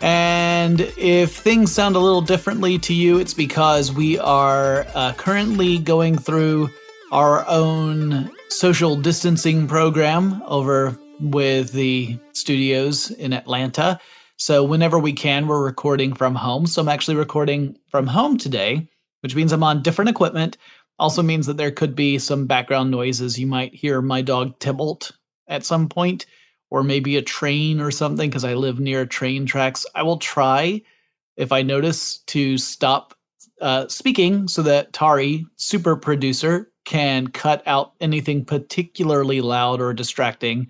And if things sound a little differently to you, it's because we are uh, currently going through our own social distancing program over with the studios in Atlanta. So, whenever we can, we're recording from home. So, I'm actually recording from home today, which means I'm on different equipment. Also means that there could be some background noises. You might hear my dog Tybalt at some point or maybe a train or something because I live near train tracks. I will try if I notice to stop uh, speaking so that Tari, super producer, can cut out anything particularly loud or distracting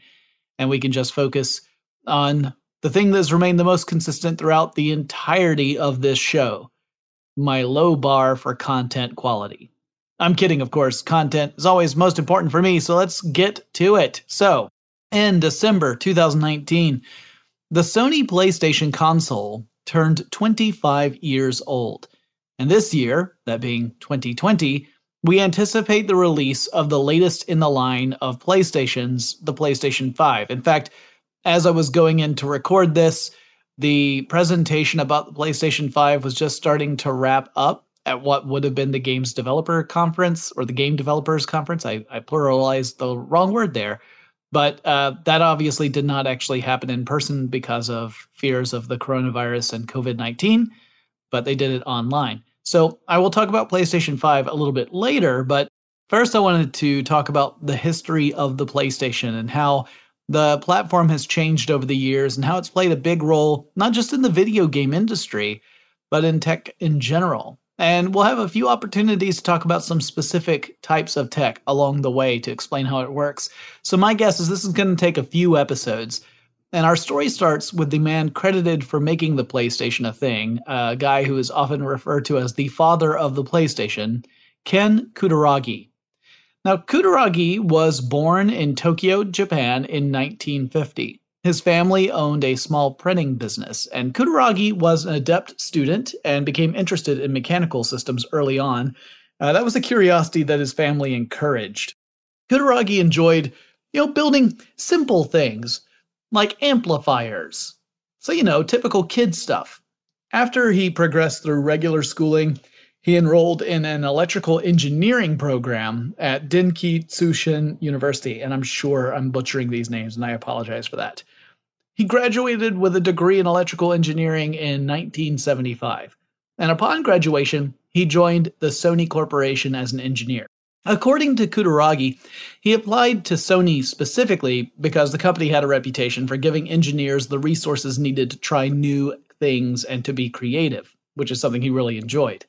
and we can just focus on the thing that's remained the most consistent throughout the entirety of this show my low bar for content quality. I'm kidding, of course. Content is always most important for me, so let's get to it. So, in December 2019, the Sony PlayStation console turned 25 years old. And this year, that being 2020, we anticipate the release of the latest in the line of PlayStations, the PlayStation 5. In fact, as I was going in to record this, the presentation about the PlayStation 5 was just starting to wrap up at what would have been the Games Developer Conference or the Game Developers Conference. I, I pluralized the wrong word there. But uh, that obviously did not actually happen in person because of fears of the coronavirus and COVID 19, but they did it online. So I will talk about PlayStation 5 a little bit later, but first I wanted to talk about the history of the PlayStation and how the platform has changed over the years and how it's played a big role, not just in the video game industry, but in tech in general. And we'll have a few opportunities to talk about some specific types of tech along the way to explain how it works. So, my guess is this is going to take a few episodes. And our story starts with the man credited for making the PlayStation a thing, a guy who is often referred to as the father of the PlayStation, Ken Kutaragi. Now, Kutaragi was born in Tokyo, Japan in 1950. His family owned a small printing business, and Kutaragi was an adept student and became interested in mechanical systems early on. Uh, that was a curiosity that his family encouraged. Kutaragi enjoyed, you know, building simple things like amplifiers. So, you know, typical kid stuff. After he progressed through regular schooling, he enrolled in an electrical engineering program at Denki Tsushin University, and I'm sure I'm butchering these names, and I apologize for that. He graduated with a degree in electrical engineering in 1975, and upon graduation, he joined the Sony Corporation as an engineer. According to Kutaragi, he applied to Sony specifically because the company had a reputation for giving engineers the resources needed to try new things and to be creative, which is something he really enjoyed.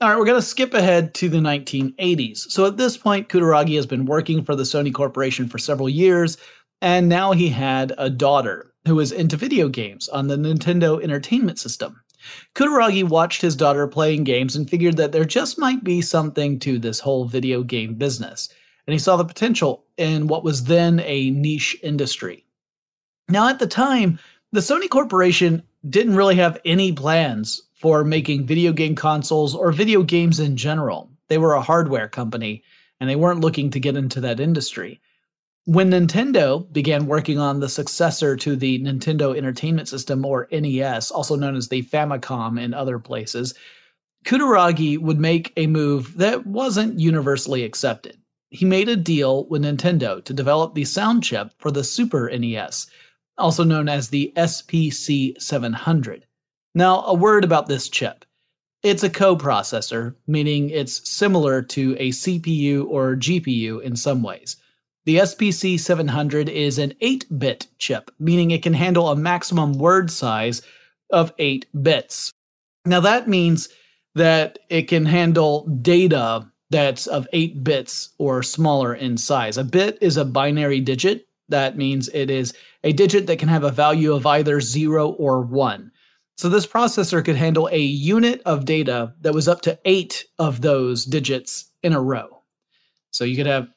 All right, we're going to skip ahead to the 1980s. So at this point, Kutaragi has been working for the Sony Corporation for several years, and now he had a daughter who was into video games on the Nintendo Entertainment System. Kutaragi watched his daughter playing games and figured that there just might be something to this whole video game business, and he saw the potential in what was then a niche industry. Now, at the time, the Sony Corporation didn't really have any plans for making video game consoles or video games in general. They were a hardware company and they weren't looking to get into that industry. When Nintendo began working on the successor to the Nintendo Entertainment System or NES, also known as the Famicom in other places, Kutaragi would make a move that wasn't universally accepted. He made a deal with Nintendo to develop the sound chip for the Super NES, also known as the SPC 700. Now, a word about this chip. It's a coprocessor, meaning it's similar to a CPU or GPU in some ways. The SPC 700 is an 8 bit chip, meaning it can handle a maximum word size of 8 bits. Now, that means that it can handle data that's of 8 bits or smaller in size. A bit is a binary digit. That means it is a digit that can have a value of either 0 or 1. So this processor could handle a unit of data that was up to eight of those digits in a row. So you could have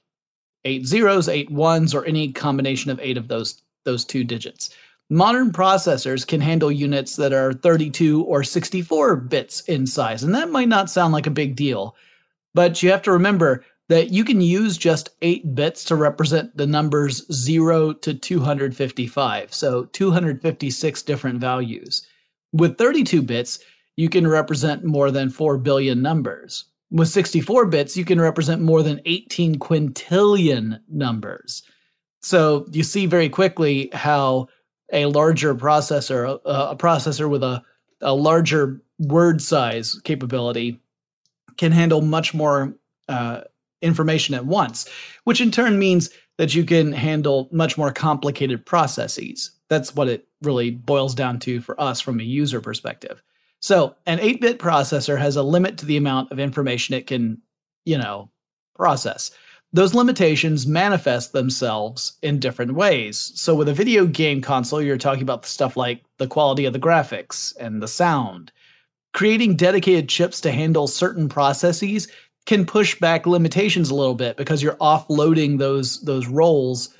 eight zeros, eight ones, or any combination of eight of those, those two digits. Modern processors can handle units that are 32 or 64 bits in size, and that might not sound like a big deal, but you have to remember that you can use just 8 bits to represent the numbers 0 to 255, so 256 different values. With 32 bits, you can represent more than 4 billion numbers. With 64 bits, you can represent more than 18 quintillion numbers. So you see very quickly how a larger processor, a, a processor with a, a larger word size capability, can handle much more uh, information at once, which in turn means that you can handle much more complicated processes. That's what it really boils down to for us from a user perspective. So, an 8 bit processor has a limit to the amount of information it can, you know, process. Those limitations manifest themselves in different ways. So, with a video game console, you're talking about stuff like the quality of the graphics and the sound. Creating dedicated chips to handle certain processes can push back limitations a little bit because you're offloading those those roles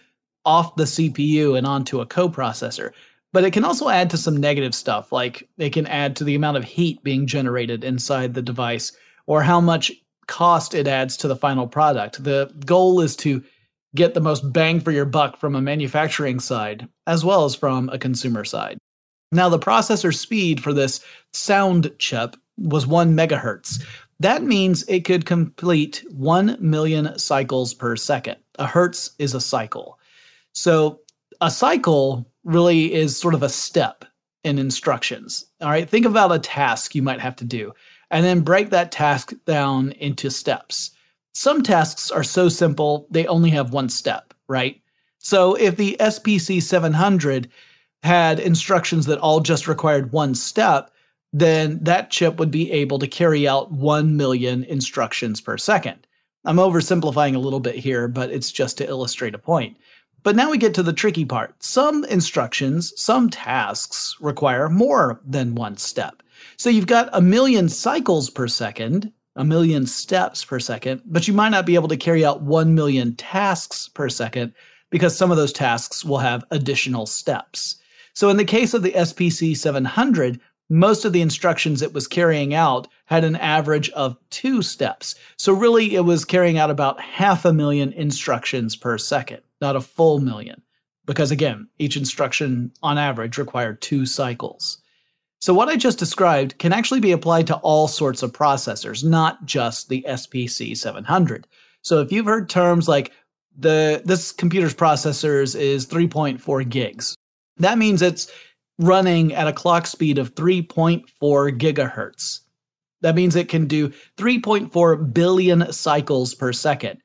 off the CPU and onto a coprocessor. But it can also add to some negative stuff, like it can add to the amount of heat being generated inside the device or how much cost it adds to the final product. The goal is to get the most bang for your buck from a manufacturing side as well as from a consumer side. Now, the processor speed for this sound chip was 1 megahertz. That means it could complete 1 million cycles per second. A hertz is a cycle. So a cycle really is sort of a step in instructions. All right, think about a task you might have to do and then break that task down into steps. Some tasks are so simple, they only have one step, right? So if the SPC 700 had instructions that all just required one step, then that chip would be able to carry out 1 million instructions per second. I'm oversimplifying a little bit here, but it's just to illustrate a point. But now we get to the tricky part. Some instructions, some tasks require more than one step. So you've got a million cycles per second, a million steps per second, but you might not be able to carry out 1 million tasks per second because some of those tasks will have additional steps. So in the case of the SPC 700, most of the instructions it was carrying out had an average of two steps. So really it was carrying out about half a million instructions per second, not a full million. Because again, each instruction on average required two cycles. So what I just described can actually be applied to all sorts of processors, not just the SPC 700. So if you've heard terms like the this computer's processors is 3.4 gigs, that means it's running at a clock speed of 3.4 gigahertz. That means it can do 3.4 billion cycles per second.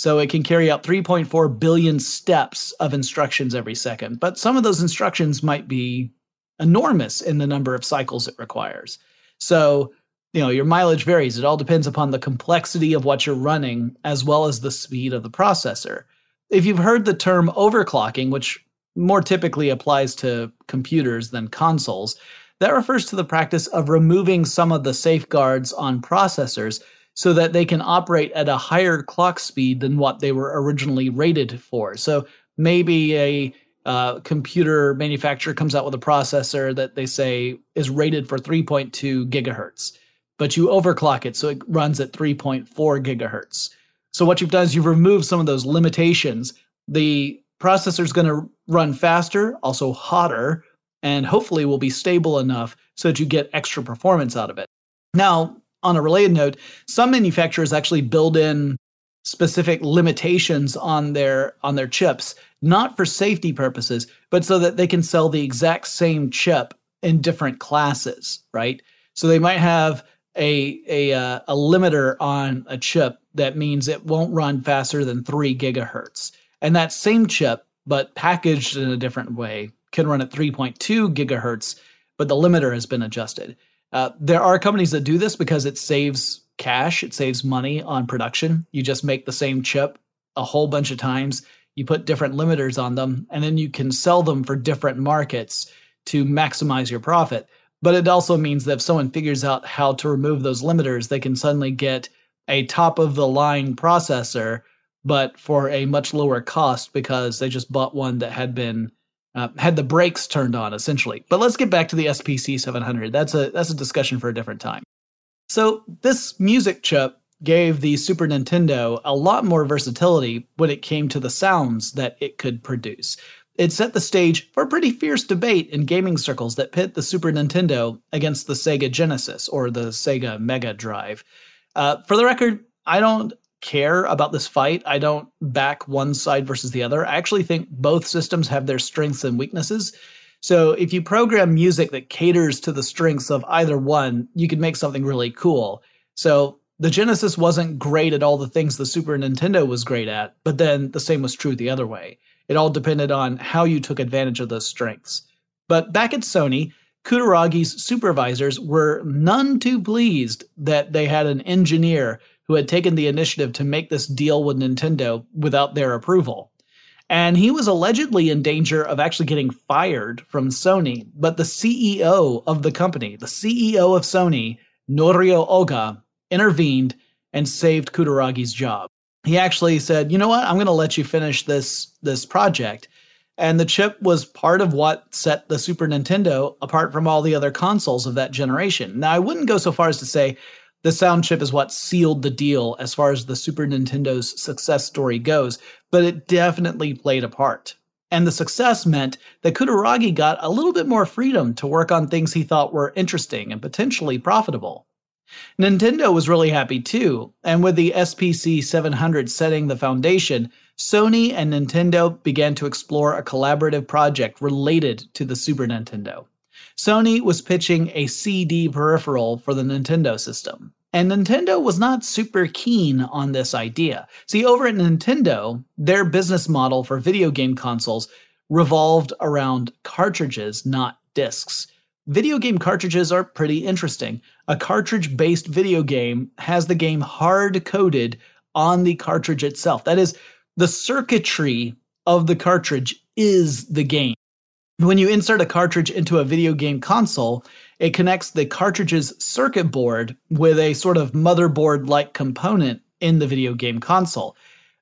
So it can carry out 3.4 billion steps of instructions every second. But some of those instructions might be enormous in the number of cycles it requires. So, you know, your mileage varies. It all depends upon the complexity of what you're running as well as the speed of the processor. If you've heard the term overclocking, which more typically applies to computers than consoles, that refers to the practice of removing some of the safeguards on processors so that they can operate at a higher clock speed than what they were originally rated for. So maybe a uh, computer manufacturer comes out with a processor that they say is rated for 3.2 gigahertz, but you overclock it so it runs at 3.4 gigahertz. So what you've done is you've removed some of those limitations. The processor is going to run faster, also hotter, and hopefully will be stable enough so that you get extra performance out of it. Now, on a related note, some manufacturers actually build in specific limitations on their on their chips not for safety purposes, but so that they can sell the exact same chip in different classes, right? So they might have a a uh, a limiter on a chip that means it won't run faster than 3 gigahertz. And that same chip but packaged in a different way can run at 3.2 gigahertz, but the limiter has been adjusted. Uh, there are companies that do this because it saves cash, it saves money on production. You just make the same chip a whole bunch of times you put different limiters on them, and then you can sell them for different markets to maximize your profit. But it also means that if someone figures out how to remove those limiters, they can suddenly get a top of the line processor, but for a much lower cost because they just bought one that had been uh, had the brakes turned on essentially. But let's get back to the SPC 700. That's a that's a discussion for a different time. So this music chip gave the Super Nintendo a lot more versatility when it came to the sounds that it could produce. It set the stage for a pretty fierce debate in gaming circles that pit the Super Nintendo against the Sega Genesis or the Sega Mega Drive. Uh, for the record, I don't care about this fight. I don't back one side versus the other. I actually think both systems have their strengths and weaknesses. So if you program music that caters to the strengths of either one, you can make something really cool. So the Genesis wasn't great at all the things the Super Nintendo was great at, but then the same was true the other way. It all depended on how you took advantage of those strengths. But back at Sony, Kutaragi's supervisors were none too pleased that they had an engineer who had taken the initiative to make this deal with Nintendo without their approval. And he was allegedly in danger of actually getting fired from Sony. But the CEO of the company, the CEO of Sony, Norio Ohga, intervened and saved Kutaragi's job. He actually said, "You know what? I'm going to let you finish this this project." And the chip was part of what set the Super Nintendo apart from all the other consoles of that generation. Now, I wouldn't go so far as to say the sound chip is what sealed the deal as far as the Super Nintendo's success story goes, but it definitely played a part. And the success meant that Kutaragi got a little bit more freedom to work on things he thought were interesting and potentially profitable. Nintendo was really happy too, and with the SPC 700 setting the foundation, Sony and Nintendo began to explore a collaborative project related to the Super Nintendo. Sony was pitching a CD peripheral for the Nintendo system. And Nintendo was not super keen on this idea. See, over at Nintendo, their business model for video game consoles revolved around cartridges, not discs. Video game cartridges are pretty interesting. A cartridge based video game has the game hard coded on the cartridge itself. That is, the circuitry of the cartridge is the game. When you insert a cartridge into a video game console, it connects the cartridge's circuit board with a sort of motherboard like component in the video game console.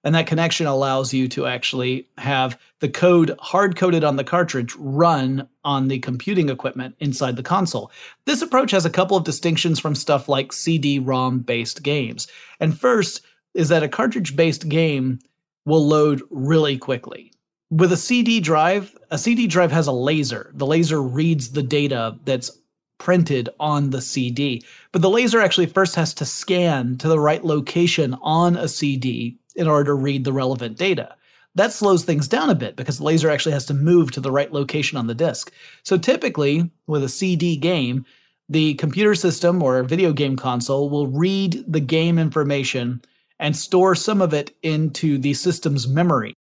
And that connection allows you to actually have the code hard coded on the cartridge run on the computing equipment inside the console. This approach has a couple of distinctions from stuff like CD ROM based games. And first is that a cartridge based game will load really quickly. With a CD drive, a CD drive has a laser. The laser reads the data that's printed on the CD. But the laser actually first has to scan to the right location on a CD in order to read the relevant data. That slows things down a bit because the laser actually has to move to the right location on the disk. So typically, with a CD game, the computer system or video game console will read the game information and store some of it into the system's memory.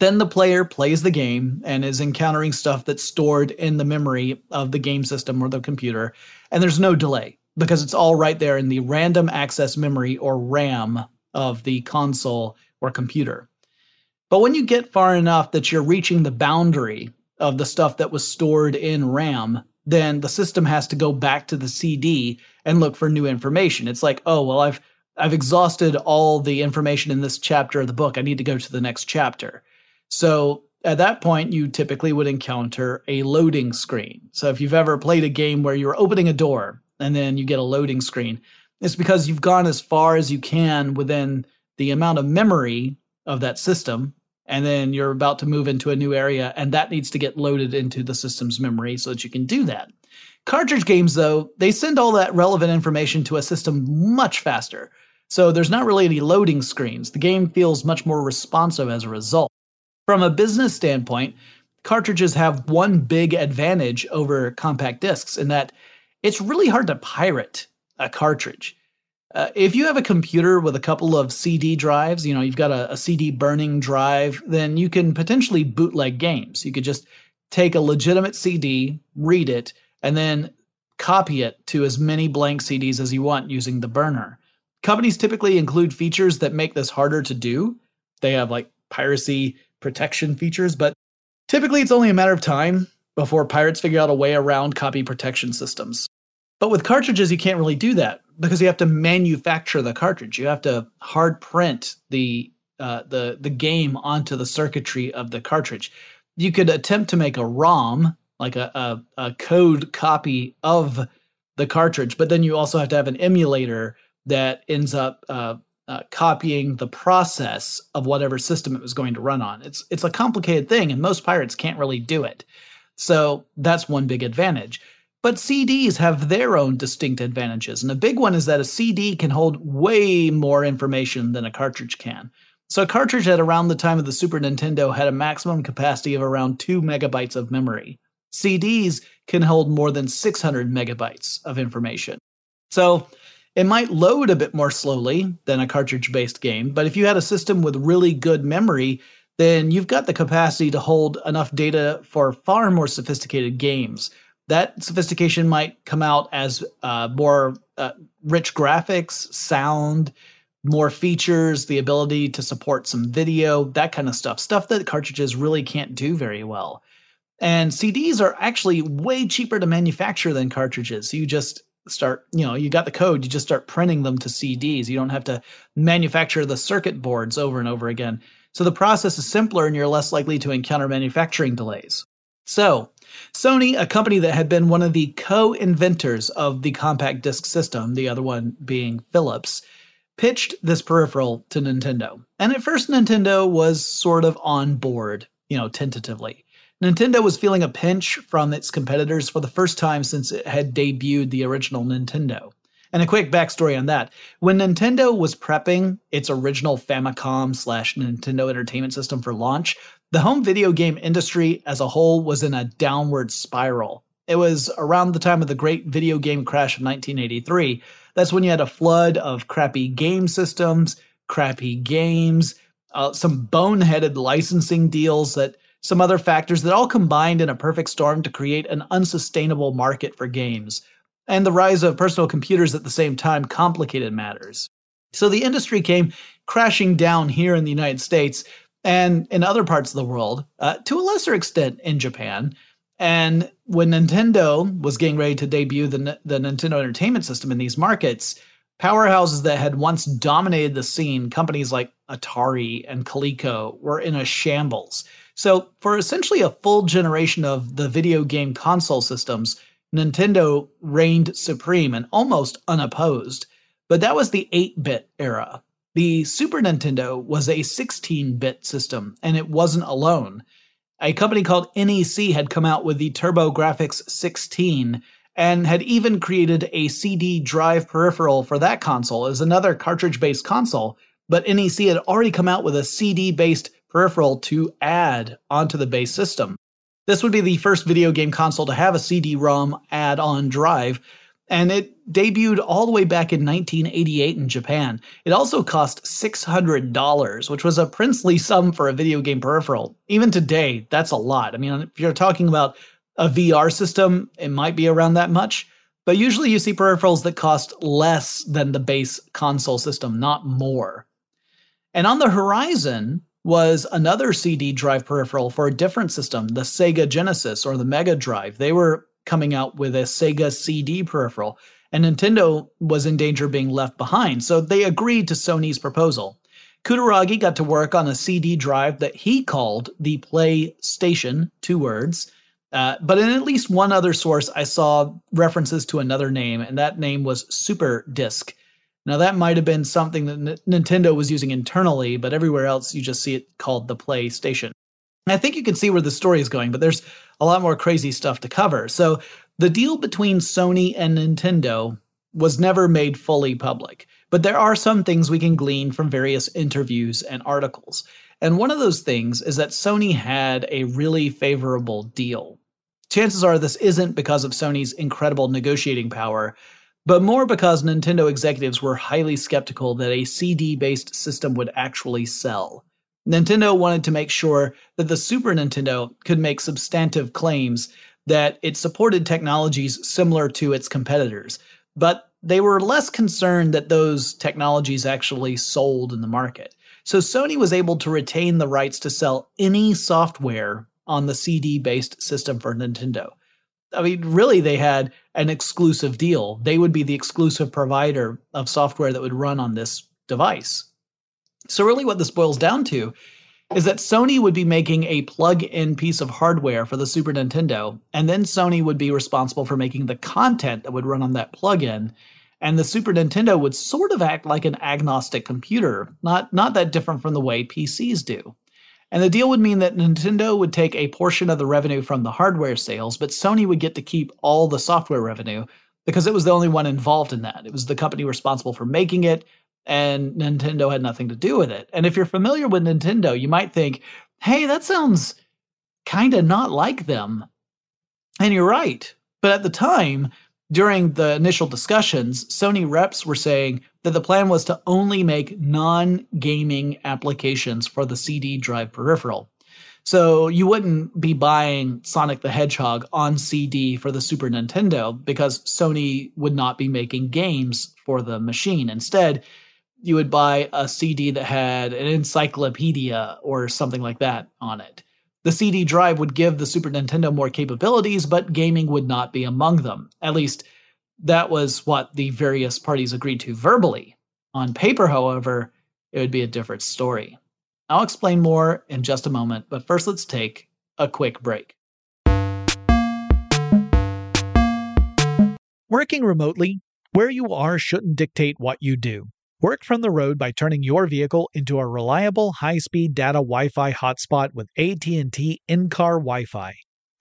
Then the player plays the game and is encountering stuff that's stored in the memory of the game system or the computer, and there's no delay because it's all right there in the random access memory or RAM of the console or computer. But when you get far enough that you're reaching the boundary of the stuff that was stored in RAM, then the system has to go back to the CD and look for new information. It's like, oh, well, I've I've exhausted all the information in this chapter of the book. I need to go to the next chapter. So at that point, you typically would encounter a loading screen. So if you've ever played a game where you're opening a door and then you get a loading screen, it's because you've gone as far as you can within the amount of memory of that system. And then you're about to move into a new area, and that needs to get loaded into the system's memory so that you can do that. Cartridge games, though, they send all that relevant information to a system much faster. So there's not really any loading screens. The game feels much more responsive as a result. From a business standpoint, cartridges have one big advantage over compact discs in that it's really hard to pirate a cartridge. Uh, if you have a computer with a couple of CD drives, you know, you've got a, a CD burning drive, then you can potentially bootleg games. You could just take a legitimate CD, read it, and then copy it to as many blank CDs as you want using the burner. Companies typically include features that make this harder to do. They have like piracy protection features, but typically it's only a matter of time before pirates figure out a way around copy protection systems. But with cartridges, you can't really do that because you have to manufacture the cartridge. You have to hard print the uh, the the game onto the circuitry of the cartridge. You could attempt to make a ROM, like a, a, a code copy of the cartridge, but then you also have to have an emulator that ends up uh, uh, copying the process of whatever system it was going to run on. It's it's a complicated thing, and most pirates can't really do it. So that's one big advantage. But CDs have their own distinct advantages, and a big one is that a CD can hold way more information than a cartridge can. So a cartridge at around the time of the Super Nintendo had a maximum capacity of around 2 megabytes of memory. CDs can hold more than 600 megabytes of information. So it might load a bit more slowly than a cartridge based game, but if you had a system with really good memory, then you've got the capacity to hold enough data for far more sophisticated games. That sophistication might come out as uh, more uh, rich graphics, sound, more features, the ability to support some video, that kind of stuff. Stuff that cartridges really can't do very well. And CDs are actually way cheaper to manufacture than cartridges. So You just start, you know, you got the code, you just start printing them to CDs. You don't have to manufacture the circuit boards over and over again. So the process is simpler and you're less likely to encounter manufacturing delays. So, Sony, a company that had been one of the co inventors of the compact disc system, the other one being Philips, pitched this peripheral to Nintendo. And at first, Nintendo was sort of on board, you know, tentatively. Nintendo was feeling a pinch from its competitors for the first time since it had debuted the original Nintendo. And a quick backstory on that. When Nintendo was prepping its original Famicom slash Nintendo Entertainment System for launch, the home video game industry as a whole was in a downward spiral. It was around the time of the great video game crash of 1983. That's when you had a flood of crappy game systems, crappy games, uh, some boneheaded licensing deals that some other factors that all combined in a perfect storm to create an unsustainable market for games. And the rise of personal computers at the same time complicated matters. So the industry came crashing down here in the United States and in other parts of the world, uh, to a lesser extent in Japan. And when Nintendo was getting ready to debut the, the Nintendo Entertainment System in these markets, powerhouses that had once dominated the scene, companies like Atari and Coleco, were in a shambles. So, for essentially a full generation of the video game console systems, Nintendo reigned supreme and almost unopposed. But that was the 8 bit era. The Super Nintendo was a 16 bit system, and it wasn't alone. A company called NEC had come out with the TurboGrafx 16 and had even created a CD drive peripheral for that console as another cartridge based console, but NEC had already come out with a CD based peripheral to add onto the base system. This would be the first video game console to have a CD ROM add on drive, and it debuted all the way back in 1988 in Japan. It also cost $600, which was a princely sum for a video game peripheral. Even today, that's a lot. I mean, if you're talking about a VR system, it might be around that much, but usually you see peripherals that cost less than the base console system, not more. And on the horizon was another CD drive peripheral for a different system, the Sega Genesis or the Mega Drive. They were coming out with a Sega CD peripheral, and Nintendo was in danger of being left behind, so they agreed to Sony's proposal. Kutaragi got to work on a CD drive that he called the PlayStation, two words. Uh, but in at least one other source, I saw references to another name, and that name was Super Disc. Now, that might have been something that N- Nintendo was using internally, but everywhere else you just see it called the PlayStation. I think you can see where the story is going, but there's a lot more crazy stuff to cover. So, the deal between Sony and Nintendo was never made fully public, but there are some things we can glean from various interviews and articles. And one of those things is that Sony had a really favorable deal. Chances are this isn't because of Sony's incredible negotiating power, but more because Nintendo executives were highly skeptical that a CD based system would actually sell. Nintendo wanted to make sure that the Super Nintendo could make substantive claims that it supported technologies similar to its competitors, but they were less concerned that those technologies actually sold in the market. So Sony was able to retain the rights to sell any software on the CD based system for Nintendo. I mean, really, they had an exclusive deal. They would be the exclusive provider of software that would run on this device. So, really, what this boils down to is that Sony would be making a plug in piece of hardware for the Super Nintendo, and then Sony would be responsible for making the content that would run on that plug in. And the Super Nintendo would sort of act like an agnostic computer, not, not that different from the way PCs do. And the deal would mean that Nintendo would take a portion of the revenue from the hardware sales, but Sony would get to keep all the software revenue because it was the only one involved in that. It was the company responsible for making it, and Nintendo had nothing to do with it. And if you're familiar with Nintendo, you might think, hey, that sounds kind of not like them. And you're right. But at the time, during the initial discussions, Sony reps were saying that the plan was to only make non gaming applications for the CD drive peripheral. So you wouldn't be buying Sonic the Hedgehog on CD for the Super Nintendo because Sony would not be making games for the machine. Instead, you would buy a CD that had an encyclopedia or something like that on it. The CD drive would give the Super Nintendo more capabilities, but gaming would not be among them. At least, that was what the various parties agreed to verbally. On paper, however, it would be a different story. I'll explain more in just a moment, but first let's take a quick break. Working remotely, where you are shouldn't dictate what you do. Work from the road by turning your vehicle into a reliable high-speed data Wi-Fi hotspot with AT&T in-car Wi-Fi.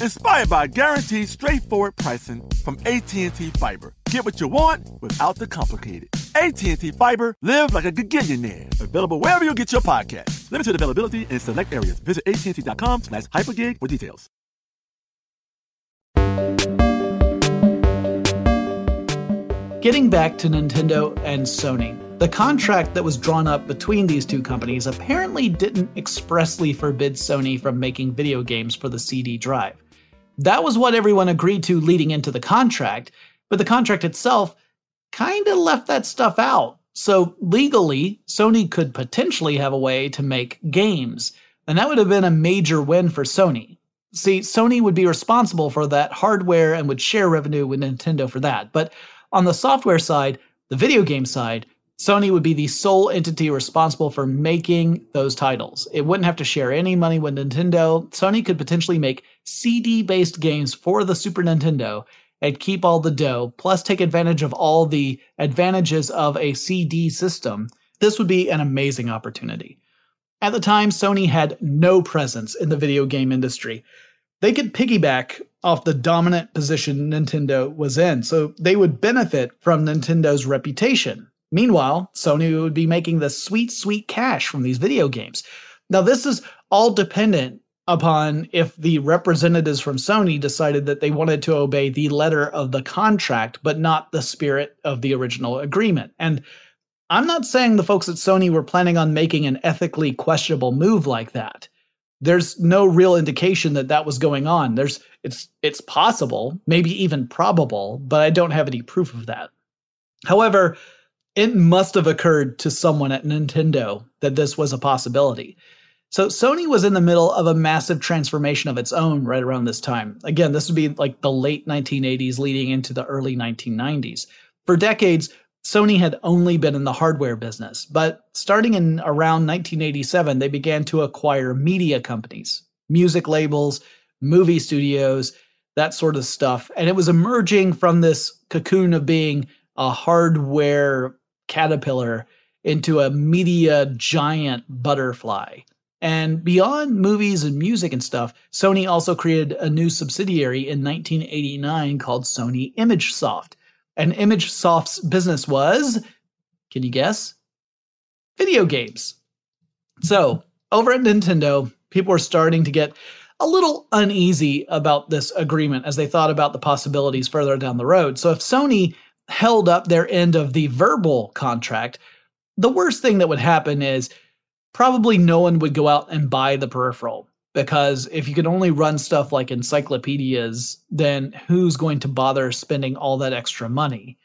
inspired by guaranteed straightforward pricing from AT&T Fiber. Get what you want without the complicated. AT&T Fiber, live like a gigillionaire. Available wherever you get your podcast. Limited availability in select areas. Visit AT&T.com slash hypergig for details. Getting back to Nintendo and Sony, the contract that was drawn up between these two companies apparently didn't expressly forbid Sony from making video games for the CD drive. That was what everyone agreed to leading into the contract, but the contract itself kind of left that stuff out. So legally, Sony could potentially have a way to make games, and that would have been a major win for Sony. See, Sony would be responsible for that hardware and would share revenue with Nintendo for that. But on the software side, the video game side, Sony would be the sole entity responsible for making those titles. It wouldn't have to share any money with Nintendo. Sony could potentially make CD based games for the Super Nintendo and keep all the dough, plus take advantage of all the advantages of a CD system. This would be an amazing opportunity. At the time, Sony had no presence in the video game industry. They could piggyback off the dominant position Nintendo was in, so they would benefit from Nintendo's reputation. Meanwhile, Sony would be making the sweet, sweet cash from these video games. Now, this is all dependent upon if the representatives from Sony decided that they wanted to obey the letter of the contract, but not the spirit of the original agreement. And I'm not saying the folks at Sony were planning on making an ethically questionable move like that. There's no real indication that that was going on. There's it's it's possible, maybe even probable, but I don't have any proof of that. However, it must have occurred to someone at Nintendo that this was a possibility. So Sony was in the middle of a massive transformation of its own right around this time. Again, this would be like the late 1980s leading into the early 1990s. For decades, Sony had only been in the hardware business, but starting in around 1987, they began to acquire media companies, music labels, movie studios, that sort of stuff. And it was emerging from this cocoon of being a hardware caterpillar into a media giant butterfly. And beyond movies and music and stuff, Sony also created a new subsidiary in 1989 called Sony ImageSoft. And ImageSoft's business was, can you guess? Video games. So, over at Nintendo, people were starting to get a little uneasy about this agreement as they thought about the possibilities further down the road. So if Sony held up their end of the verbal contract, the worst thing that would happen is probably no one would go out and buy the peripheral because if you can only run stuff like encyclopedias, then who's going to bother spending all that extra money?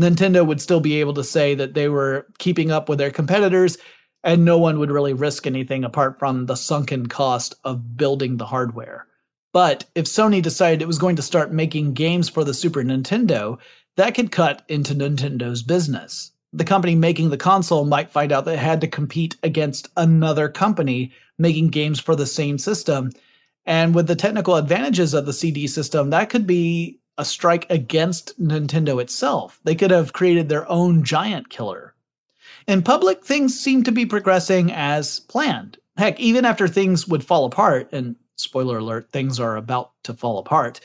Nintendo would still be able to say that they were keeping up with their competitors, and no one would really risk anything apart from the sunken cost of building the hardware. But if Sony decided it was going to start making games for the Super Nintendo, that could cut into Nintendo's business. The company making the console might find out that it had to compete against another company making games for the same system. And with the technical advantages of the CD system, that could be a strike against Nintendo itself. They could have created their own giant killer. In public, things seem to be progressing as planned. Heck, even after things would fall apart, and spoiler alert, things are about to fall apart,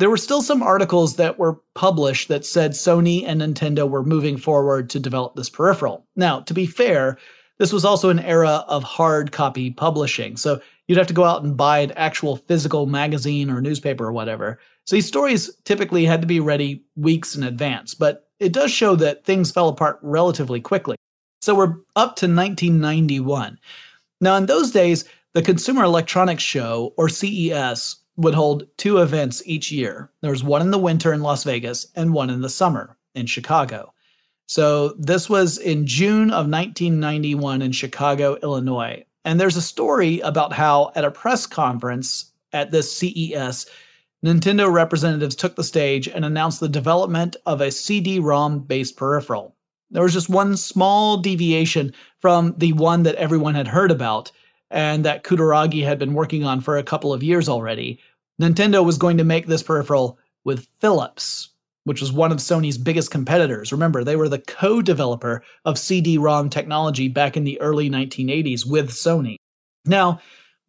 there were still some articles that were published that said Sony and Nintendo were moving forward to develop this peripheral. Now, to be fair, this was also an era of hard copy publishing, so you'd have to go out and buy an actual physical magazine or newspaper or whatever. So these stories typically had to be ready weeks in advance, but it does show that things fell apart relatively quickly. So we're up to 1991. Now, in those days, the Consumer Electronics Show, or CES, would hold two events each year. There was one in the winter in Las Vegas and one in the summer in Chicago. So this was in June of 1991 in Chicago, Illinois. And there's a story about how at a press conference at this CES, Nintendo representatives took the stage and announced the development of a CD ROM based peripheral. There was just one small deviation from the one that everyone had heard about and that Kutaragi had been working on for a couple of years already. Nintendo was going to make this peripheral with Philips, which was one of Sony's biggest competitors. Remember, they were the co developer of CD ROM technology back in the early 1980s with Sony. Now,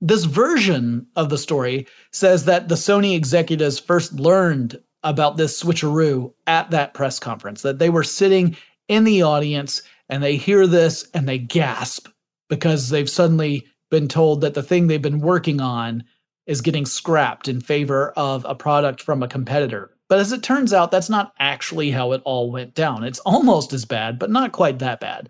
this version of the story says that the Sony executives first learned about this switcheroo at that press conference, that they were sitting in the audience and they hear this and they gasp because they've suddenly been told that the thing they've been working on is getting scrapped in favor of a product from a competitor. But as it turns out, that's not actually how it all went down. It's almost as bad, but not quite that bad.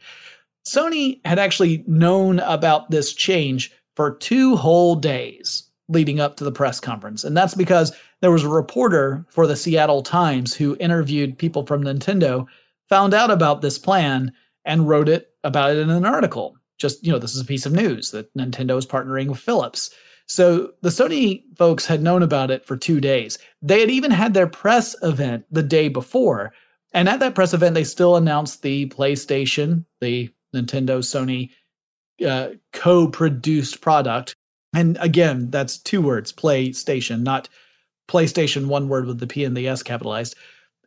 Sony had actually known about this change for two whole days leading up to the press conference. And that's because there was a reporter for the Seattle Times who interviewed people from Nintendo, found out about this plan, and wrote it about it in an article. Just, you know, this is a piece of news that Nintendo is partnering with Philips. So the Sony folks had known about it for two days. They had even had their press event the day before. And at that press event, they still announced the PlayStation, the Nintendo Sony uh, co produced product. And again, that's two words PlayStation, not PlayStation, one word with the P and the S capitalized.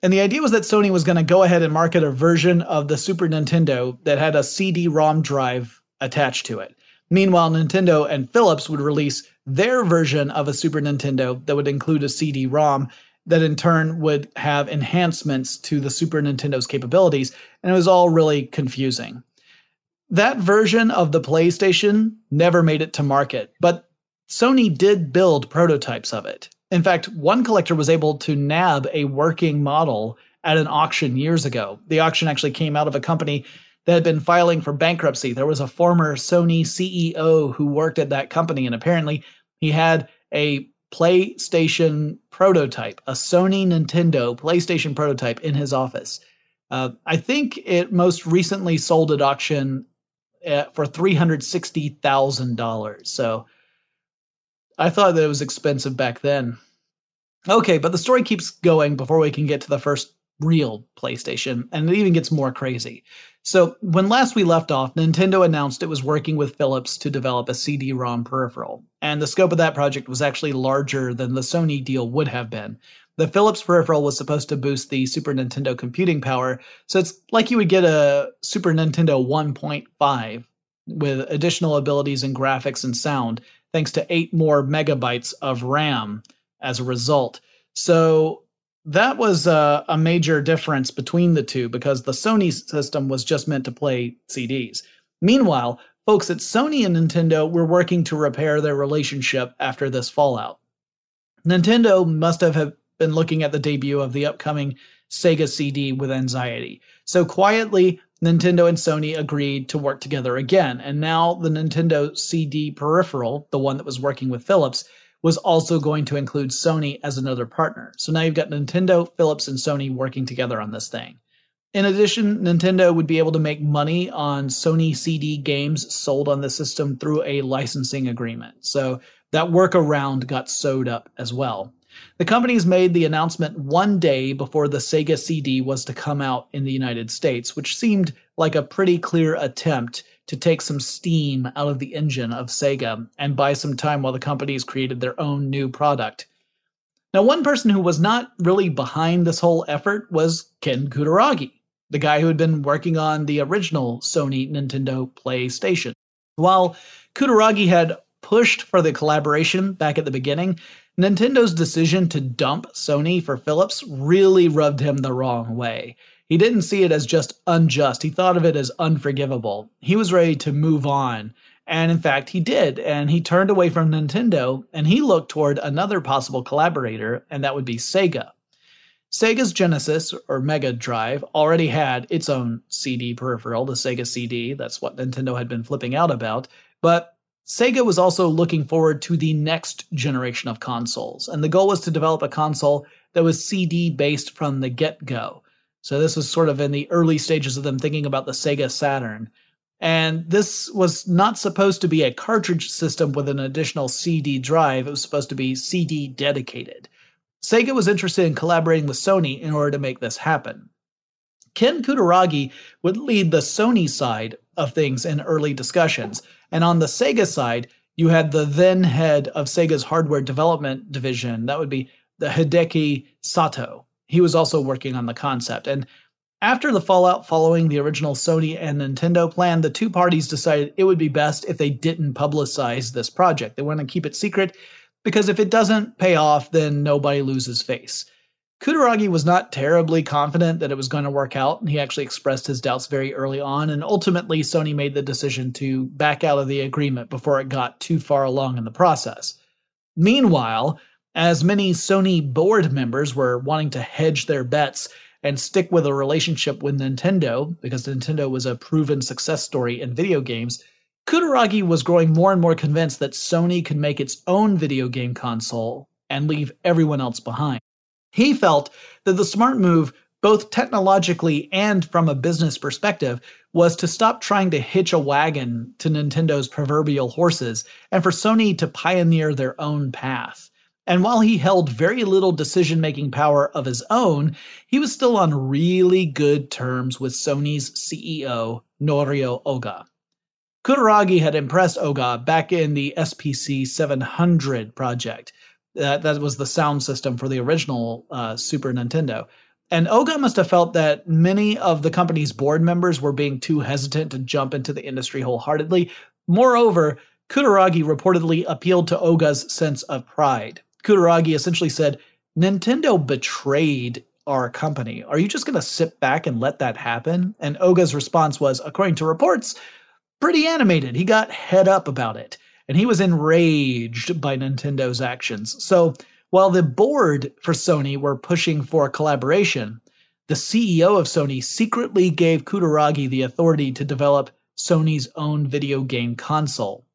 And the idea was that Sony was going to go ahead and market a version of the Super Nintendo that had a CD ROM drive attached to it. Meanwhile, Nintendo and Philips would release their version of a Super Nintendo that would include a CD ROM that in turn would have enhancements to the Super Nintendo's capabilities, and it was all really confusing. That version of the PlayStation never made it to market, but Sony did build prototypes of it. In fact, one collector was able to nab a working model at an auction years ago. The auction actually came out of a company that had been filing for bankruptcy. There was a former Sony CEO who worked at that company, and apparently he had a PlayStation prototype, a Sony Nintendo PlayStation prototype in his office. Uh, I think it most recently sold at auction at, uh, for $360,000. So I thought that it was expensive back then. Okay, but the story keeps going before we can get to the first real PlayStation, and it even gets more crazy. So, when last we left off, Nintendo announced it was working with Philips to develop a CD ROM peripheral, and the scope of that project was actually larger than the Sony deal would have been. The Philips peripheral was supposed to boost the Super Nintendo computing power, so it's like you would get a Super Nintendo 1.5 with additional abilities in graphics and sound, thanks to 8 more megabytes of RAM as a result. So, that was a, a, major difference between the two because the Sony system was just meant to play CDs. Meanwhile, folks at Sony and Nintendo were working to repair their relationship after this fallout. Nintendo must have been looking at the debut of the upcoming Sega CD with anxiety. So quietly, Nintendo and Sony agreed to work together again, and now the Nintendo CD peripheral, the one that was working with Philips, was also going to include Sony as another partner. So now you've got Nintendo, Philips, and Sony working together on this thing. In addition, Nintendo would be able to make money on Sony CD games sold on the system through a licensing agreement. So that workaround got sewed up as well. The companies made the announcement one day before the Sega CD was to come out in the United States, which seemed like a pretty clear attempt to take some steam out of the engine of Sega and buy some time while the companies created their own new product. Now, one person who was not really behind this whole effort was Ken Kutaragi the guy who had been working on the original Sony Nintendo PlayStation. While Kutaragi had pushed for the collaboration back at the beginning, Nintendo's decision to dump Sony for Philips really rubbed him the wrong way. He didn't see it as just unjust, he thought of it as unforgivable. He was ready to move on. And in fact, he did, and he turned away from Nintendo and he looked toward another possible collaborator, and that would be Sega. Sega's Genesis or Mega Drive already had its own CD peripheral, the Sega CD. That's what Nintendo had been flipping out about. But Sega was also looking forward to the next generation of consoles, and the goal was to develop a console that was CD based from the get go. So this was sort of in the early stages of them thinking about the Sega Saturn. And this was not supposed to be a cartridge system with an additional CD drive, it was supposed to be CD dedicated. Sega was interested in collaborating with Sony in order to make this happen. Ken Kutaragi would lead the Sony side of things in early discussions, and on the Sega side, you had the then head of Sega's hardware development division, that would be the Hideki Sato. He was also working on the concept, and after the fallout following the original Sony and Nintendo plan, the two parties decided it would be best if they didn't publicize this project. They wanted to keep it secret because if it doesn't pay off, then nobody loses face. Kutaragi was not terribly confident that it was going to work out, and he actually expressed his doubts very early on, and ultimately Sony made the decision to back out of the agreement before it got too far along in the process. Meanwhile, as many Sony board members were wanting to hedge their bets and stick with a relationship with Nintendo, because Nintendo was a proven success story in video games, Kutaragi was growing more and more convinced that Sony could make its own video game console and leave everyone else behind. He felt that the smart move, both technologically and from a business perspective, was to stop trying to hitch a wagon to Nintendo's proverbial horses and for Sony to pioneer their own path. And while he held very little decision making power of his own, he was still on really good terms with Sony's CEO, Norio Ohga. Kutaragi had impressed Ohga back in the SPC 700 project. That, that was the sound system for the original uh, Super Nintendo. And Ohga must have felt that many of the company's board members were being too hesitant to jump into the industry wholeheartedly. Moreover, Kutaragi reportedly appealed to Ohga's sense of pride. Kutaragi essentially said, Nintendo betrayed our company. Are you just going to sit back and let that happen? And Ohga's response was, according to reports, pretty animated. He got head up about it, and he was enraged by Nintendo's actions. So while the board for Sony were pushing for collaboration, the CEO of Sony secretly gave Kutaragi the authority to develop Sony's own video game console.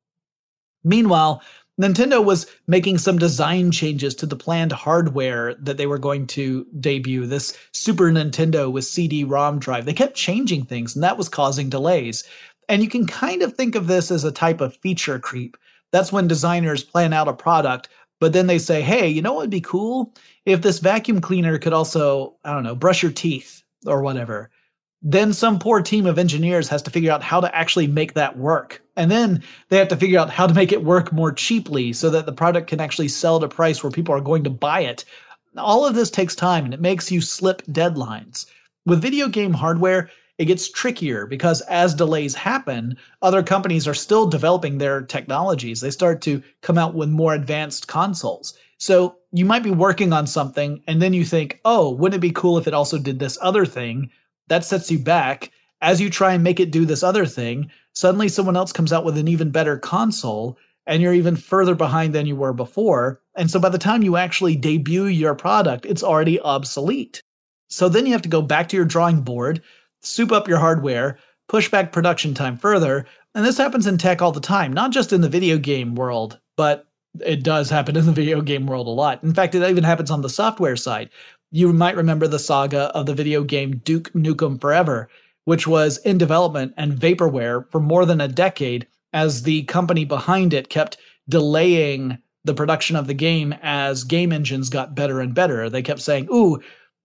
Meanwhile, Nintendo was making some design changes to the planned hardware that they were going to debut, this Super Nintendo with CD ROM drive. They kept changing things, and that was causing delays. And you can kind of think of this as a type of feature creep. That's when designers plan out a product, but then they say, hey, you know what would be cool? If this vacuum cleaner could also, I don't know, brush your teeth or whatever. Then some poor team of engineers has to figure out how to actually make that work. And then they have to figure out how to make it work more cheaply so that the product can actually sell at a price where people are going to buy it. All of this takes time and it makes you slip deadlines. With video game hardware, it gets trickier because as delays happen, other companies are still developing their technologies. They start to come out with more advanced consoles. So you might be working on something and then you think, oh, wouldn't it be cool if it also did this other thing? That sets you back. As you try and make it do this other thing, suddenly someone else comes out with an even better console and you're even further behind than you were before. And so by the time you actually debut your product, it's already obsolete. So then you have to go back to your drawing board, soup up your hardware, push back production time further. And this happens in tech all the time, not just in the video game world, but it does happen in the video game world a lot. In fact, it even happens on the software side. You might remember the saga of the video game Duke Nukem Forever, which was in development and vaporware for more than a decade as the company behind it kept delaying the production of the game as game engines got better and better. They kept saying, ooh,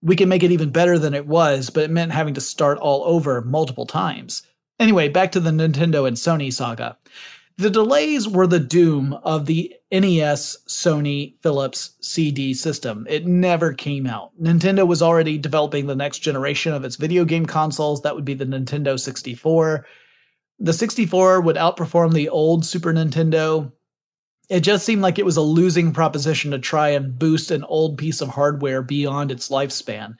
we can make it even better than it was, but it meant having to start all over multiple times. Anyway, back to the Nintendo and Sony saga. The delays were the doom of the NES Sony Philips CD system. It never came out. Nintendo was already developing the next generation of its video game consoles. That would be the Nintendo 64. The 64 would outperform the old Super Nintendo. It just seemed like it was a losing proposition to try and boost an old piece of hardware beyond its lifespan.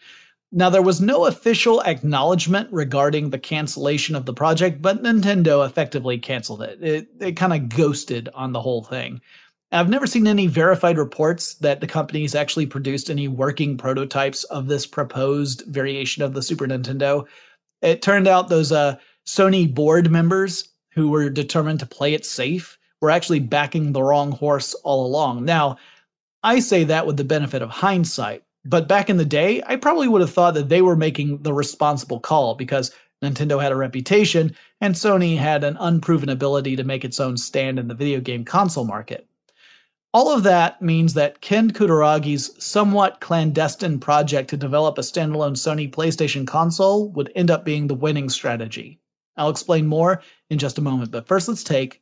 Now, there was no official acknowledgement regarding the cancellation of the project, but Nintendo effectively canceled it. It, it kind of ghosted on the whole thing. I've never seen any verified reports that the company's actually produced any working prototypes of this proposed variation of the Super Nintendo. It turned out those uh, Sony board members who were determined to play it safe were actually backing the wrong horse all along. Now, I say that with the benefit of hindsight, but back in the day, I probably would have thought that they were making the responsible call because Nintendo had a reputation and Sony had an unproven ability to make its own stand in the video game console market. All of that means that Ken Kutaragi's somewhat clandestine project to develop a standalone Sony PlayStation console would end up being the winning strategy. I'll explain more in just a moment, but first let's take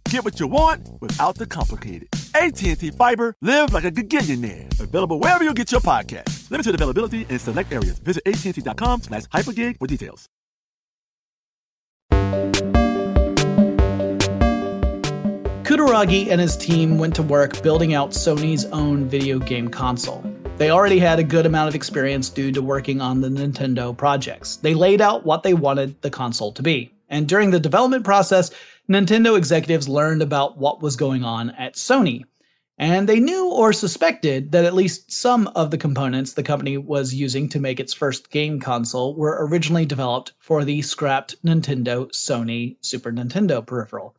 Get what you want without the complicated. AT&T Fiber, live like a gigillionaire. Available wherever you get your podcast. Limited availability in select areas. Visit AT&T.com slash hypergig for details. Kutaragi and his team went to work building out Sony's own video game console. They already had a good amount of experience due to working on the Nintendo projects. They laid out what they wanted the console to be. And during the development process, Nintendo executives learned about what was going on at Sony. And they knew or suspected that at least some of the components the company was using to make its first game console were originally developed for the scrapped Nintendo Sony Super Nintendo peripheral.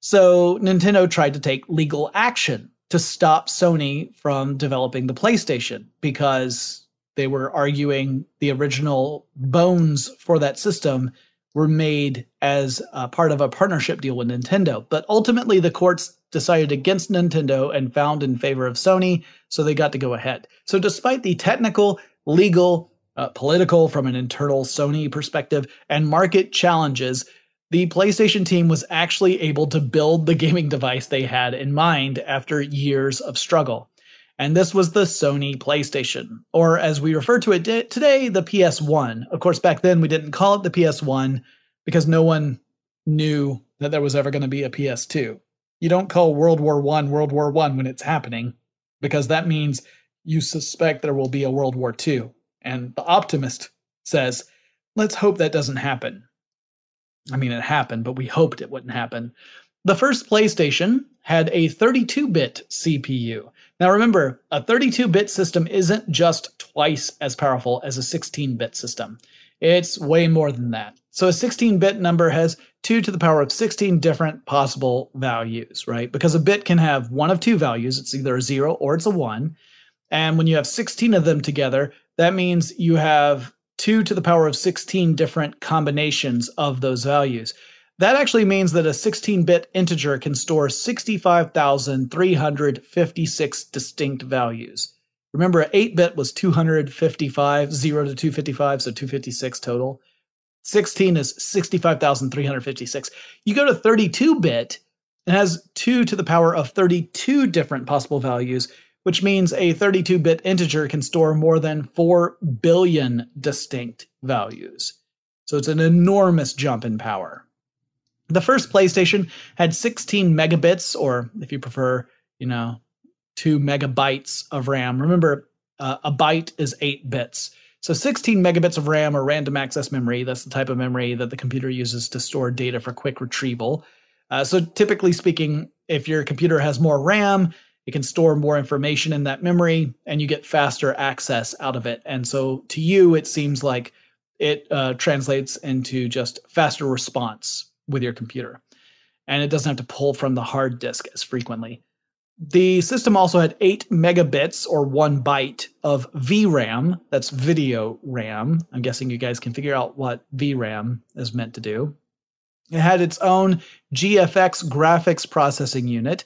So Nintendo tried to take legal action to stop Sony from developing the PlayStation because they were arguing the original bones for that system were made as part of a partnership deal with Nintendo. But ultimately, the courts decided against Nintendo and found in favor of Sony, so they got to go ahead. So, despite the technical, legal, uh, political, from an internal Sony perspective, and market challenges, the PlayStation team was actually able to build the gaming device they had in mind after years of struggle. And this was the Sony PlayStation, or as we refer to it today, the PS1. Of course, back then we didn't call it the PS1 because no one knew that there was ever going to be a PS2. You don't call World War I World War I when it's happening because that means you suspect there will be a World War II. And the optimist says, let's hope that doesn't happen. I mean, it happened, but we hoped it wouldn't happen. The first PlayStation had a 32 bit CPU. Now remember, a 32 bit system isn't just twice as powerful as a 16 bit system, it's way more than that. So a 16 bit number has 2 to the power of 16 different possible values, right? Because a bit can have one of two values, it's either a 0 or it's a 1. And when you have 16 of them together, that means you have 2 to the power of 16 different combinations of those values. That actually means that a 16 bit integer can store 65,356 distinct values. Remember, 8 bit was 255, 0 to 255, so 256 total. 16 is 65,356. You go to 32 bit, it has 2 to the power of 32 different possible values, which means a 32 bit integer can store more than 4 billion distinct values. So it's an enormous jump in power. The first PlayStation had 16 megabits, or if you prefer, you know, 2 megabytes of RAM. Remember, uh, a byte is 8 bits. So 16 megabits of RAM or random access memory, that's the type of memory that the computer uses to store data for quick retrieval. Uh, so typically speaking, if your computer has more RAM, it can store more information in that memory and you get faster access out of it. And so to you, it seems like it uh, translates into just faster response with your computer. And it doesn't have to pull from the hard disk as frequently. The system also had 8 megabits or 1 byte of VRAM. That's video RAM. I'm guessing you guys can figure out what VRAM is meant to do. It had its own GFX graphics processing unit,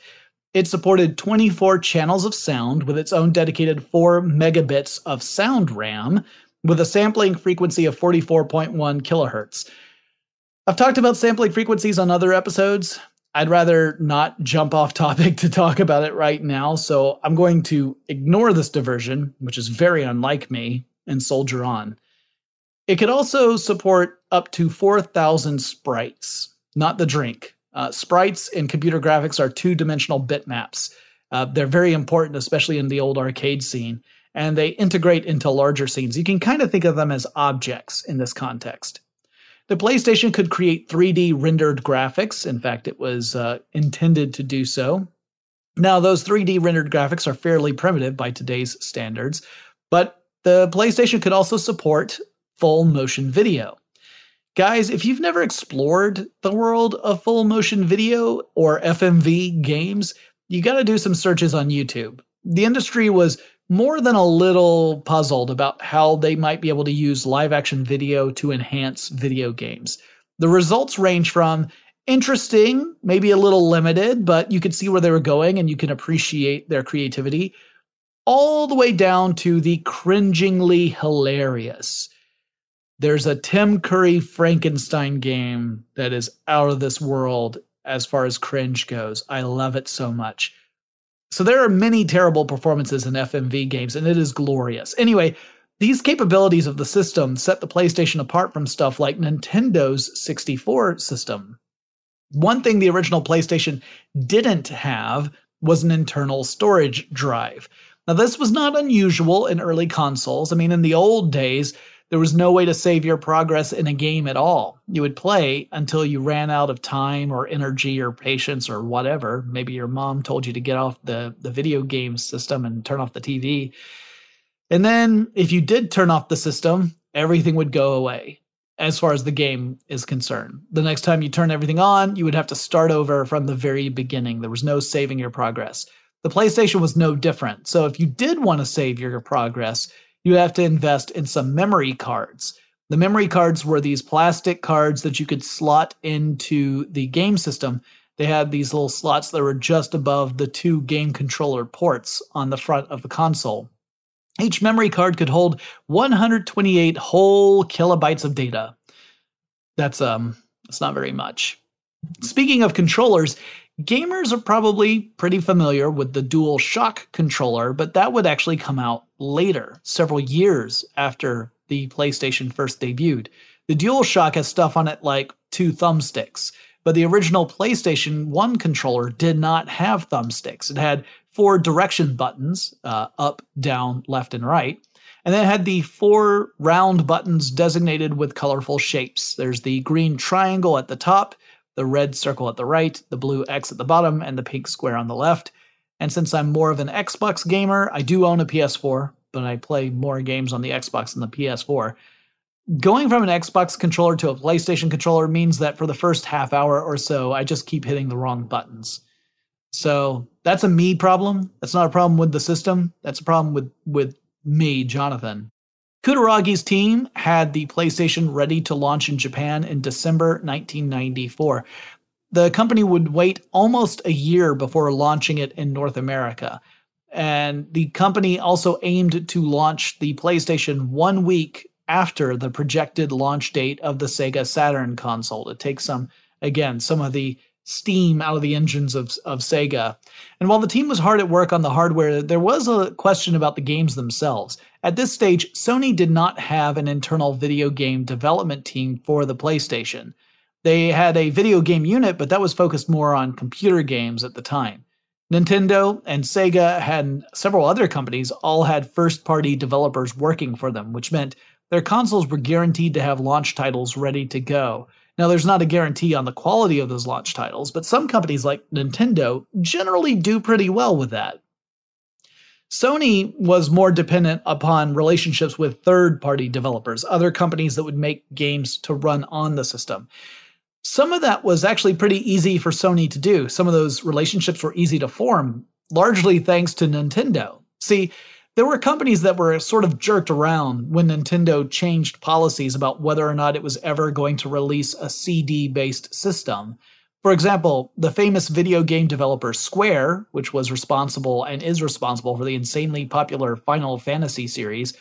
it supported 24 channels of sound with its own dedicated 4 megabits of sound RAM with a sampling frequency of 44.1 kilohertz. I've talked about sampling frequencies on other episodes. I'd rather not jump off topic to talk about it right now, so I'm going to ignore this diversion, which is very unlike me, and soldier on. It could also support up to 4,000 sprites, not the drink. Uh, sprites in computer graphics are two dimensional bitmaps. Uh, they're very important, especially in the old arcade scene, and they integrate into larger scenes. You can kind of think of them as objects in this context. The PlayStation could create 3D rendered graphics. In fact, it was uh, intended to do so. Now, those 3D rendered graphics are fairly primitive by today's standards, but the PlayStation could also support full motion video. Guys, if you've never explored the world of full motion video or FMV games, you got to do some searches on YouTube. The industry was more than a little puzzled about how they might be able to use live action video to enhance video games. The results range from interesting, maybe a little limited, but you could see where they were going and you can appreciate their creativity, all the way down to the cringingly hilarious. There's a Tim Curry Frankenstein game that is out of this world as far as cringe goes. I love it so much. So there are many terrible performances in FMV games, and it is glorious. Anyway, these capabilities of the system set the PlayStation apart from stuff like Nintendo's 64 system. One thing the original PlayStation didn't have was an internal storage drive. Now, this was not unusual in early consoles. I mean, in the old days, there was no way to save your progress in a game at all. You would play until you ran out of time or energy or patience or whatever. Maybe your mom told you to get off the, the video game system and turn off the TV. And then if you did turn off the system, everything would go away as far as the game is concerned. The next time you turn everything on, you would have to start over from the very beginning. There was no saving your progress. The PlayStation was no different. So if you did want to save your progress, you have to invest in some memory cards. The memory cards were these plastic cards that you could slot into the game system. They had these little slots that were just above the two game controller ports on the front of the console. Each memory card could hold 128 whole kilobytes of data. That's um that's not very much. Speaking of controllers, Gamers are probably pretty familiar with the Dual Shock controller, but that would actually come out later, several years after the PlayStation first debuted. The Dual Shock has stuff on it like two thumbsticks, but the original PlayStation 1 controller did not have thumbsticks. It had four direction buttons uh, up, down, left, and right. And then it had the four round buttons designated with colorful shapes. There's the green triangle at the top, the red circle at the right, the blue X at the bottom, and the pink square on the left. And since I'm more of an Xbox gamer, I do own a PS4, but I play more games on the Xbox than the PS4. Going from an Xbox controller to a PlayStation controller means that for the first half hour or so, I just keep hitting the wrong buttons. So that's a me problem. That's not a problem with the system. That's a problem with with me, Jonathan. Kutaragi's team had the PlayStation ready to launch in Japan in December 1994. The company would wait almost a year before launching it in North America. And the company also aimed to launch the PlayStation one week after the projected launch date of the Sega Saturn console to take some, again, some of the steam out of the engines of, of Sega. And while the team was hard at work on the hardware, there was a question about the games themselves. At this stage, Sony did not have an internal video game development team for the PlayStation. They had a video game unit, but that was focused more on computer games at the time. Nintendo and Sega and several other companies all had first party developers working for them, which meant their consoles were guaranteed to have launch titles ready to go. Now, there's not a guarantee on the quality of those launch titles, but some companies like Nintendo generally do pretty well with that. Sony was more dependent upon relationships with third party developers, other companies that would make games to run on the system. Some of that was actually pretty easy for Sony to do. Some of those relationships were easy to form, largely thanks to Nintendo. See, there were companies that were sort of jerked around when Nintendo changed policies about whether or not it was ever going to release a CD based system. For example, the famous video game developer Square, which was responsible and is responsible for the insanely popular Final Fantasy series,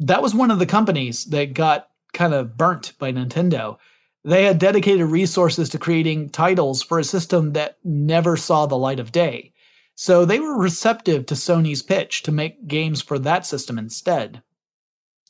that was one of the companies that got kind of burnt by Nintendo. They had dedicated resources to creating titles for a system that never saw the light of day. So they were receptive to Sony's pitch to make games for that system instead.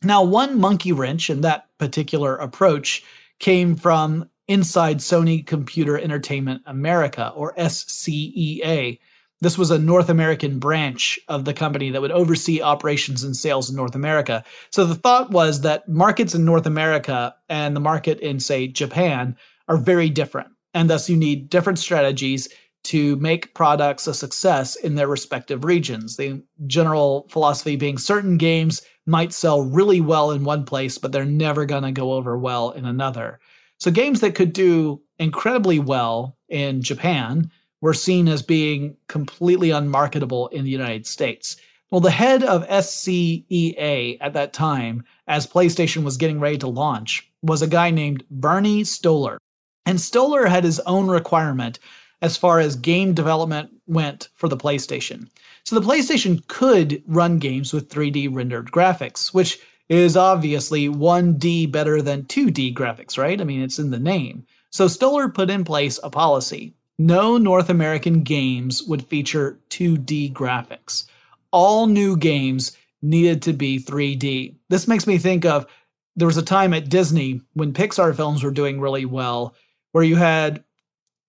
Now, one monkey wrench in that particular approach came from inside Sony Computer Entertainment America, or SCEA. This was a North American branch of the company that would oversee operations and sales in North America. So the thought was that markets in North America and the market in, say, Japan are very different. And thus, you need different strategies to make products a success in their respective regions. The general philosophy being certain games might sell really well in one place, but they're never going to go over well in another. So, games that could do incredibly well in Japan were seen as being completely unmarketable in the United States. Well, the head of SCEA at that time, as PlayStation was getting ready to launch, was a guy named Bernie Stolar. And Stolar had his own requirement as far as game development went for the PlayStation. So the PlayStation could run games with 3D rendered graphics, which is obviously 1D better than 2D graphics, right? I mean, it's in the name. So Stolar put in place a policy. No North American games would feature 2D graphics. All new games needed to be 3D. This makes me think of there was a time at Disney when Pixar films were doing really well where you had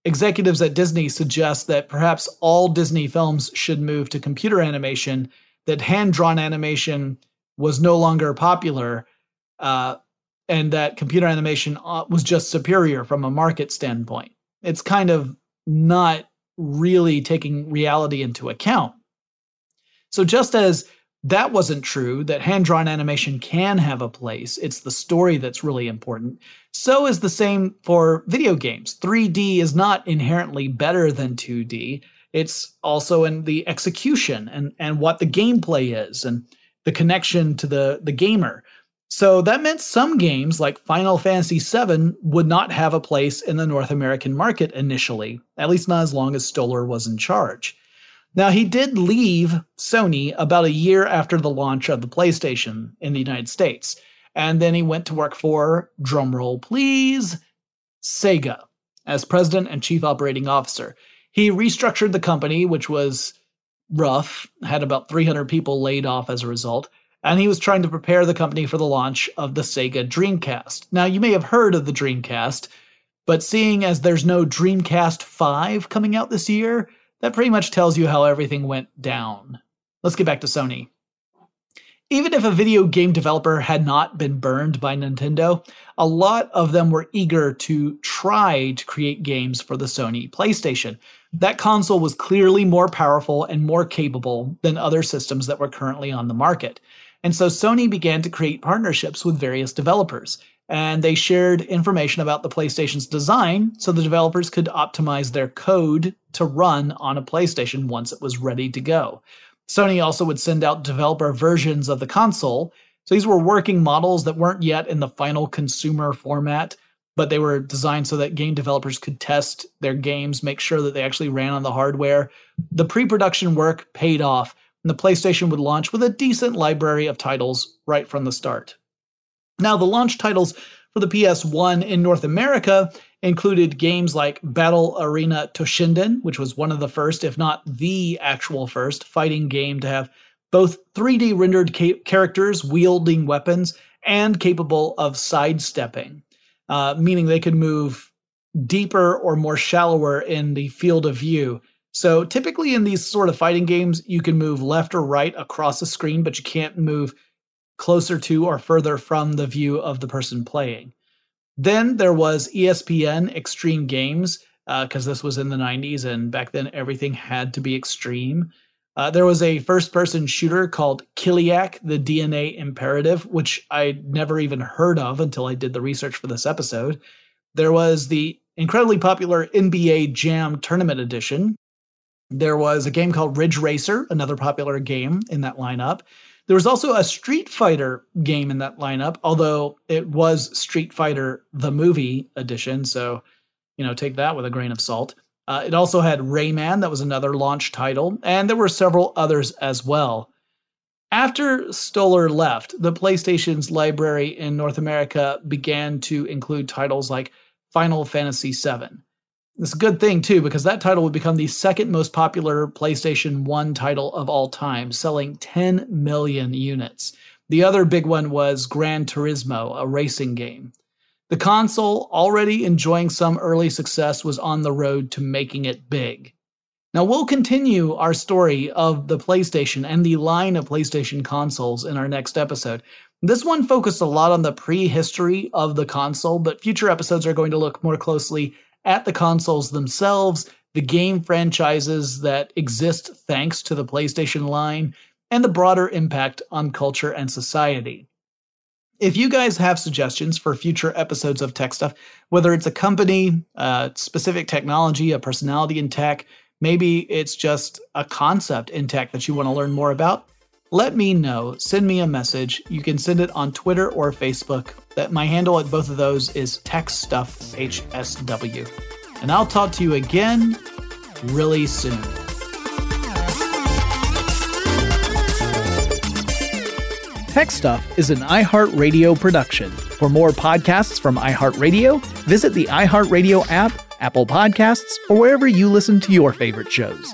executives at Disney suggest that perhaps all Disney films should move to computer animation, that hand drawn animation was no longer popular, uh, and that computer animation uh, was just superior from a market standpoint. It's kind of not really taking reality into account. So, just as that wasn't true, that hand drawn animation can have a place. It's the story that's really important. So is the same for video games. 3D is not inherently better than 2D. It's also in the execution and, and what the gameplay is and the connection to the, the gamer. So that meant some games like Final Fantasy VII would not have a place in the North American market initially, at least not as long as Stolar was in charge. Now, he did leave Sony about a year after the launch of the PlayStation in the United States. And then he went to work for, drumroll please, Sega as president and chief operating officer. He restructured the company, which was rough, had about 300 people laid off as a result, and he was trying to prepare the company for the launch of the Sega Dreamcast. Now, you may have heard of the Dreamcast, but seeing as there's no Dreamcast 5 coming out this year, that pretty much tells you how everything went down. Let's get back to Sony. Even if a video game developer had not been burned by Nintendo, a lot of them were eager to try to create games for the Sony PlayStation. That console was clearly more powerful and more capable than other systems that were currently on the market. And so Sony began to create partnerships with various developers and they shared information about the PlayStation's design so the developers could optimize their code to run on a PlayStation once it was ready to go. Sony also would send out developer versions of the console. So these were working models that weren't yet in the final consumer format, but they were designed so that game developers could test their games, make sure that they actually ran on the hardware. The pre production work paid off, and the PlayStation would launch with a decent library of titles right from the start. Now, the launch titles for the PS1 in North America included games like Battle Arena Toshinden, which was one of the first, if not the actual first, fighting game to have both 3D rendered ca- characters wielding weapons and capable of sidestepping, uh, meaning they could move deeper or more shallower in the field of view. So typically in these sort of fighting games, you can move left or right across the screen, but you can't move closer to or further from the view of the person playing. Then there was ESPN Extreme Games, because uh, this was in the 90s, and back then everything had to be extreme. Uh, there was a first person shooter called Kileak, the DNA Imperative, which I never even heard of until I did the research for this episode. There was the incredibly popular NBA Jam Tournament Edition. There was a game called Ridge Racer, another popular game in that lineup. There was also a Street Fighter game in that lineup, although it was Street Fighter the movie edition, so you know, take that with a grain of salt. Uh, it also had Rayman, that was another launch title, and there were several others as well. After Stolar left, the PlayStation's library in North America began to include titles like Final Fantasy VII. It's a good thing too, because that title would become the second most popular PlayStation 1 title of all time, selling 10 million units. The other big one was Gran Turismo, a racing game. The console, already enjoying some early success, was on the road to making it big. Now, we'll continue our story of the PlayStation and the line of PlayStation consoles in our next episode. This one focused a lot on the prehistory of the console, but future episodes are going to look more closely at the consoles themselves, the game franchises that exist thanks to the PlayStation line, and the broader impact on culture and society. If you guys have suggestions for future episodes of Tech Stuff, whether it's a company, a specific technology, a personality in tech, maybe it's just a concept in tech that you want to learn more about, let me know. Send me a message. You can send it on Twitter or Facebook. That my handle at both of those is TechStuffHSW. And I'll talk to you again really soon. Tech Stuff is an iHeartRadio production. For more podcasts from iHeartRadio, visit the iHeartRadio app, Apple Podcasts, or wherever you listen to your favorite shows.